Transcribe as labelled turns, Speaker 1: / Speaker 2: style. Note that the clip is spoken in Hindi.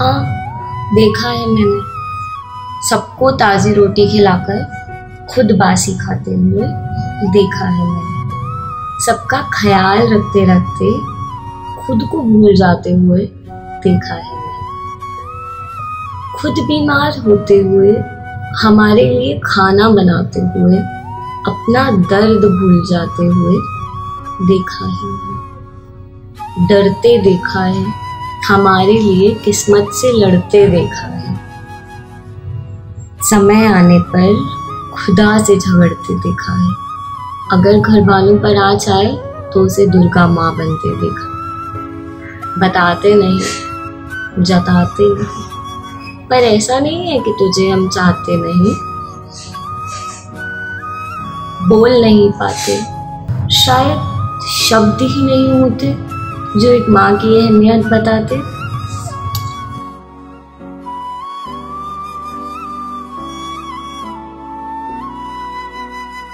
Speaker 1: हाँ देखा है मैंने। सबको ताज़ी रोटी खिलाकर खुद बासी खाते हुए देखा है मैंने। सबका ख्याल रखते रखते खुद को भूल जाते हुए देखा है मैंने। खुद बीमार होते हुए, हमारे लिए खाना बनाते हुए, अपना दर्द भूल जाते हुए देखा है डरते देखा है हमारे लिए किस्मत से लड़ते देखा है। समय आने पर खुदा से झगड़ते देखा है। अगर घर वालों पर आ जाए तो उसे दुर्गा माँ बनते देखा। बताते नहीं, जताते नहीं। पर ऐसा नहीं है कि तुझे हम चाहते नहीं। बोल नहीं पाते। शायद शब्द ही नहीं होते। जो एक माँ की अहमियत बताते।